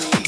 me.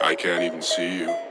I can't even see you.